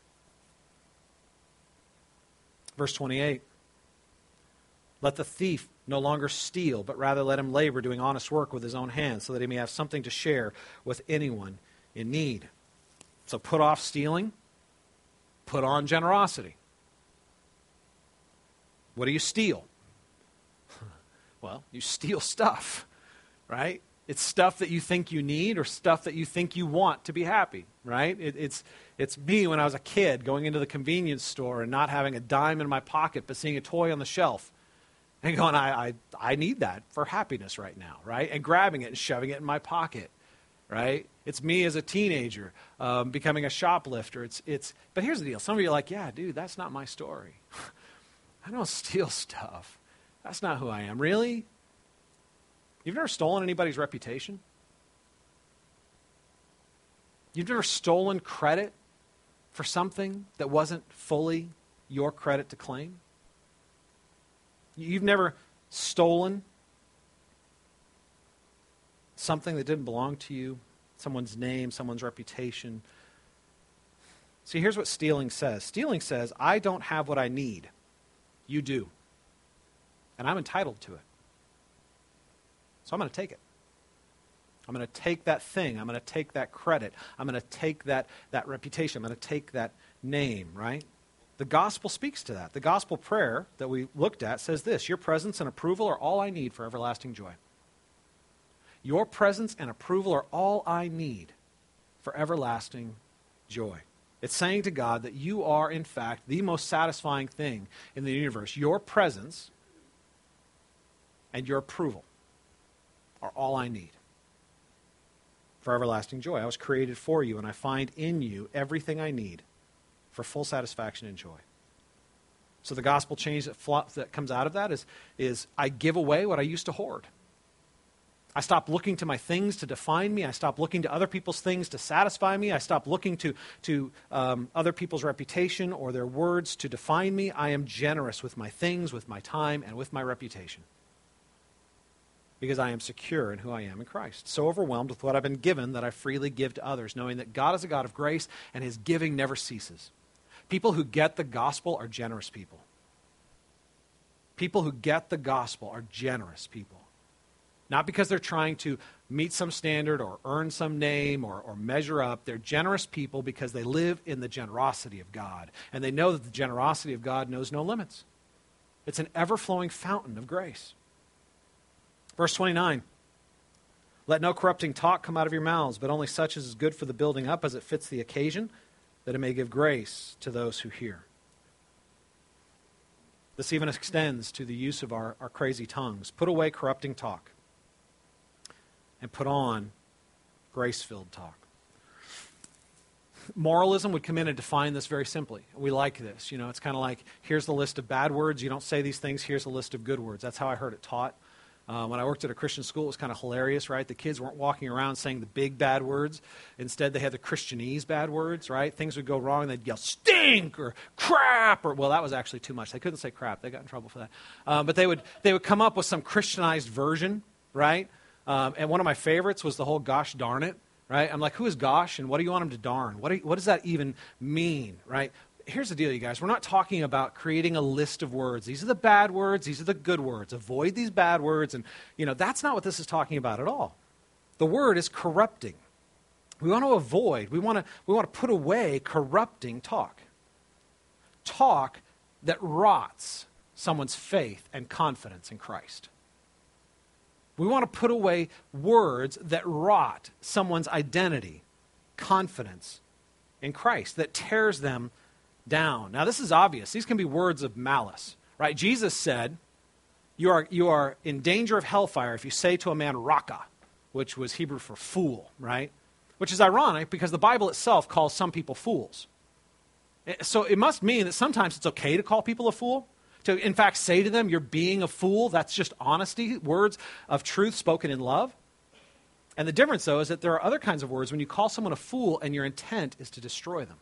Verse 28 Let the thief no longer steal, but rather let him labor doing honest work with his own hands, so that he may have something to share with anyone in need. So put off stealing, put on generosity. What do you steal? [LAUGHS] well, you steal stuff, right? It's stuff that you think you need or stuff that you think you want to be happy, right? It, it's, it's me when I was a kid going into the convenience store and not having a dime in my pocket, but seeing a toy on the shelf and going, I, I, I need that for happiness right now, right? And grabbing it and shoving it in my pocket, right? It's me as a teenager um, becoming a shoplifter. It's, it's, but here's the deal. Some of you are like, yeah, dude, that's not my story. [LAUGHS] I don't [LAUGHS] steal stuff. That's not who I am. Really? You've never stolen anybody's reputation? You've never stolen credit for something that wasn't fully your credit to claim? You've never stolen something that didn't belong to you, someone's name, someone's reputation. See, here's what stealing says stealing says, I don't have what I need. You do. And I'm entitled to it. So I'm going to take it. I'm going to take that thing. I'm going to take that credit. I'm going to take that, that reputation. I'm going to take that name, right? The gospel speaks to that. The gospel prayer that we looked at says this Your presence and approval are all I need for everlasting joy. Your presence and approval are all I need for everlasting joy. It's saying to God that you are, in fact, the most satisfying thing in the universe. Your presence and your approval are all I need for everlasting joy. I was created for you, and I find in you everything I need for full satisfaction and joy. So the gospel change that, that comes out of that is, is I give away what I used to hoard. I stop looking to my things to define me. I stop looking to other people's things to satisfy me. I stop looking to, to um, other people's reputation or their words to define me. I am generous with my things, with my time, and with my reputation. Because I am secure in who I am in Christ. So overwhelmed with what I've been given that I freely give to others, knowing that God is a God of grace and his giving never ceases. People who get the gospel are generous people. People who get the gospel are generous people. Not because they're trying to meet some standard or earn some name or, or measure up. They're generous people because they live in the generosity of God. And they know that the generosity of God knows no limits. It's an ever flowing fountain of grace. Verse 29 Let no corrupting talk come out of your mouths, but only such as is good for the building up as it fits the occasion, that it may give grace to those who hear. This even extends to the use of our, our crazy tongues. Put away corrupting talk and put on grace filled talk. Moralism would come in and define this very simply. We like this. You know, it's kind of like here's the list of bad words. You don't say these things. Here's a list of good words. That's how I heard it taught. Uh, when I worked at a Christian school, it was kind of hilarious, right? The kids weren't walking around saying the big bad words. Instead, they had the Christianese bad words, right? Things would go wrong, and they'd yell stink or crap, or well, that was actually too much. They couldn't say crap. They got in trouble for that. Um, but they would they would come up with some Christianized version, right? Um, and one of my favorites was the whole gosh darn it, right? I'm like, who is gosh and what do you want him to darn? What, you, what does that even mean, right? Here's the deal, you guys. We're not talking about creating a list of words. These are the bad words, these are the good words. Avoid these bad words. And, you know, that's not what this is talking about at all. The word is corrupting. We want to avoid, we want to, we want to put away corrupting talk. Talk that rots someone's faith and confidence in Christ. We want to put away words that rot someone's identity, confidence in Christ, that tears them down. Now, this is obvious. These can be words of malice, right? Jesus said, You are, you are in danger of hellfire if you say to a man, raka, which was Hebrew for fool, right? Which is ironic because the Bible itself calls some people fools. Eh, so it must mean that sometimes it's okay to call people a fool to, in fact, say to them, You're being a fool. That's just honesty, words of truth spoken in love. And the difference, though, is that there are other kinds of words when you call someone a fool and your intent is to destroy them.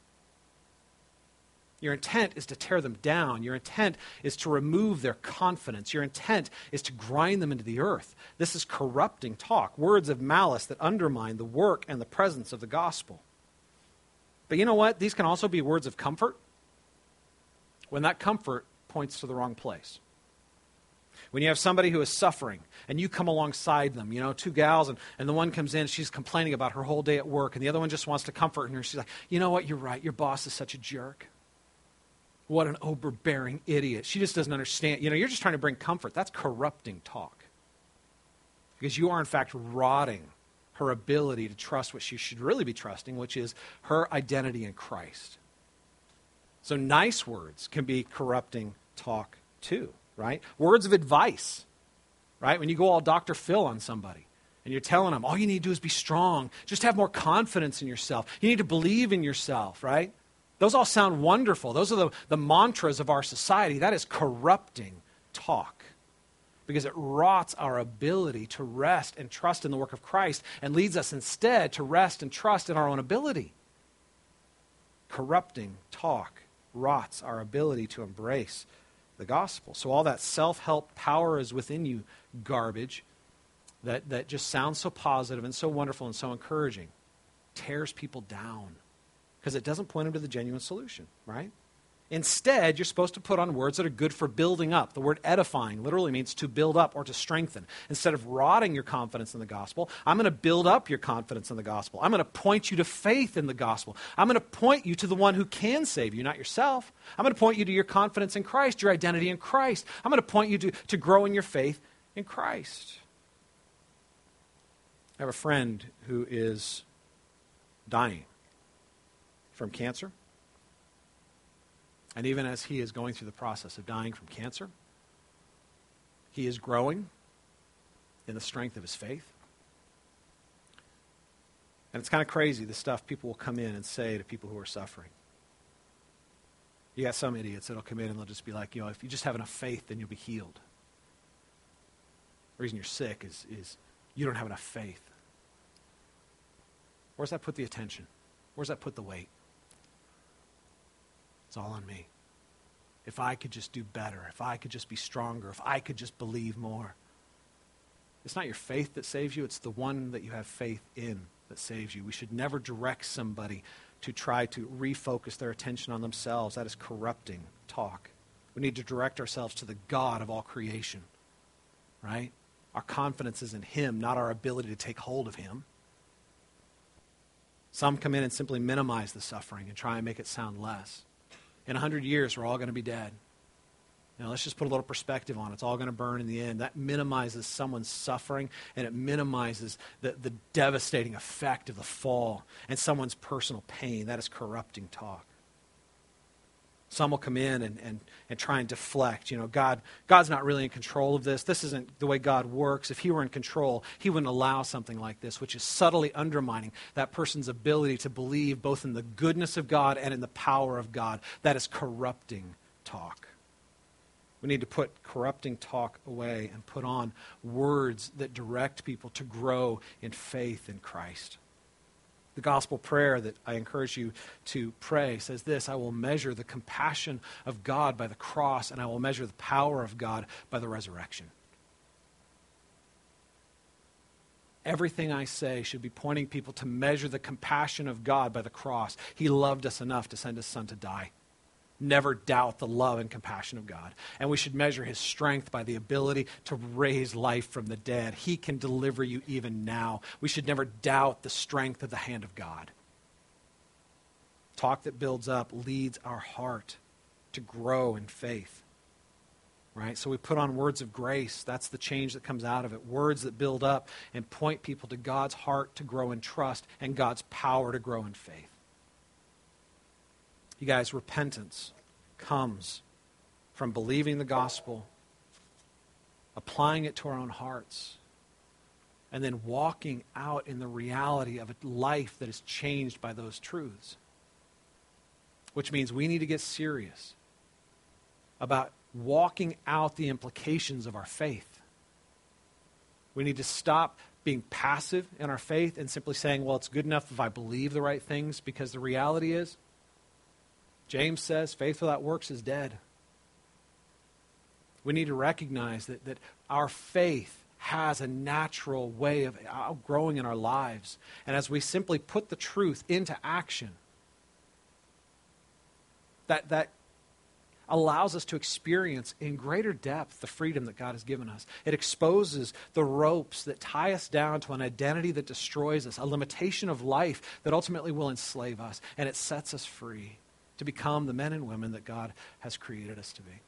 Your intent is to tear them down. Your intent is to remove their confidence. Your intent is to grind them into the earth. This is corrupting talk, words of malice that undermine the work and the presence of the gospel. But you know what? These can also be words of comfort. When that comfort points to the wrong place. When you have somebody who is suffering and you come alongside them, you know, two gals, and, and the one comes in, she's complaining about her whole day at work, and the other one just wants to comfort her. She's like, you know what, you're right, your boss is such a jerk. What an overbearing idiot. She just doesn't understand. You know, you're just trying to bring comfort. That's corrupting talk. Because you are, in fact, rotting her ability to trust what she should really be trusting, which is her identity in Christ. So, nice words can be corrupting talk too, right? Words of advice, right? When you go all Dr. Phil on somebody and you're telling them, all you need to do is be strong, just have more confidence in yourself. You need to believe in yourself, right? Those all sound wonderful. Those are the, the mantras of our society. That is corrupting talk because it rots our ability to rest and trust in the work of Christ and leads us instead to rest and trust in our own ability. Corrupting talk rots our ability to embrace the gospel. So all that self-help power is within you garbage that, that just sounds so positive and so wonderful and so encouraging tears people down because it doesn't point them to the genuine solution, right? Instead, you're supposed to put on words that are good for building up. The word edifying literally means to build up or to strengthen. Instead of rotting your confidence in the gospel, I'm going to build up your confidence in the gospel. I'm going to point you to faith in the gospel. I'm going to point you to the one who can save you, not yourself. I'm going to point you to your confidence in Christ, your identity in Christ. I'm going to point you to, to grow in your faith in Christ. I have a friend who is dying from cancer. And even as he is going through the process of dying from cancer, he is growing in the strength of his faith. And it's kind of crazy the stuff people will come in and say to people who are suffering. You got some idiots that'll come in and they'll just be like, you know, if you just have enough faith, then you'll be healed. The reason you're sick is, is you don't have enough faith. Where's that put the attention? Where's that put the weight? It's all on me. If I could just do better, if I could just be stronger, if I could just believe more. It's not your faith that saves you, it's the one that you have faith in that saves you. We should never direct somebody to try to refocus their attention on themselves. That is corrupting talk. We need to direct ourselves to the God of all creation, right? Our confidence is in Him, not our ability to take hold of Him. Some come in and simply minimize the suffering and try and make it sound less. In a hundred years, we're all going to be dead. Now, let's just put a little perspective on it. It's all going to burn in the end. That minimizes someone's suffering and it minimizes the, the devastating effect of the fall and someone's personal pain. That is corrupting talk. Some will come in and, and, and try and deflect. You know, God, God's not really in control of this. This isn't the way God works. If He were in control, He wouldn't allow something like this, which is subtly undermining that person's ability to believe both in the goodness of God and in the power of God. That is corrupting talk. We need to put corrupting talk away and put on words that direct people to grow in faith in Christ. The gospel prayer that I encourage you to pray says this I will measure the compassion of God by the cross, and I will measure the power of God by the resurrection. Everything I say should be pointing people to measure the compassion of God by the cross. He loved us enough to send his son to die never doubt the love and compassion of God. And we should measure his strength by the ability to raise life from the dead. He can deliver you even now. We should never doubt the strength of the hand of God. Talk that builds up leads our heart to grow in faith. Right? So we put on words of grace. That's the change that comes out of it. Words that build up and point people to God's heart to grow in trust and God's power to grow in faith. You guys, repentance comes from believing the gospel, applying it to our own hearts, and then walking out in the reality of a life that is changed by those truths. Which means we need to get serious about walking out the implications of our faith. We need to stop being passive in our faith and simply saying, well, it's good enough if I believe the right things, because the reality is James says, faith without works is dead. We need to recognize that, that our faith has a natural way of outgrowing in our lives. And as we simply put the truth into action, that, that allows us to experience in greater depth the freedom that God has given us. It exposes the ropes that tie us down to an identity that destroys us, a limitation of life that ultimately will enslave us, and it sets us free to become the men and women that God has created us to be.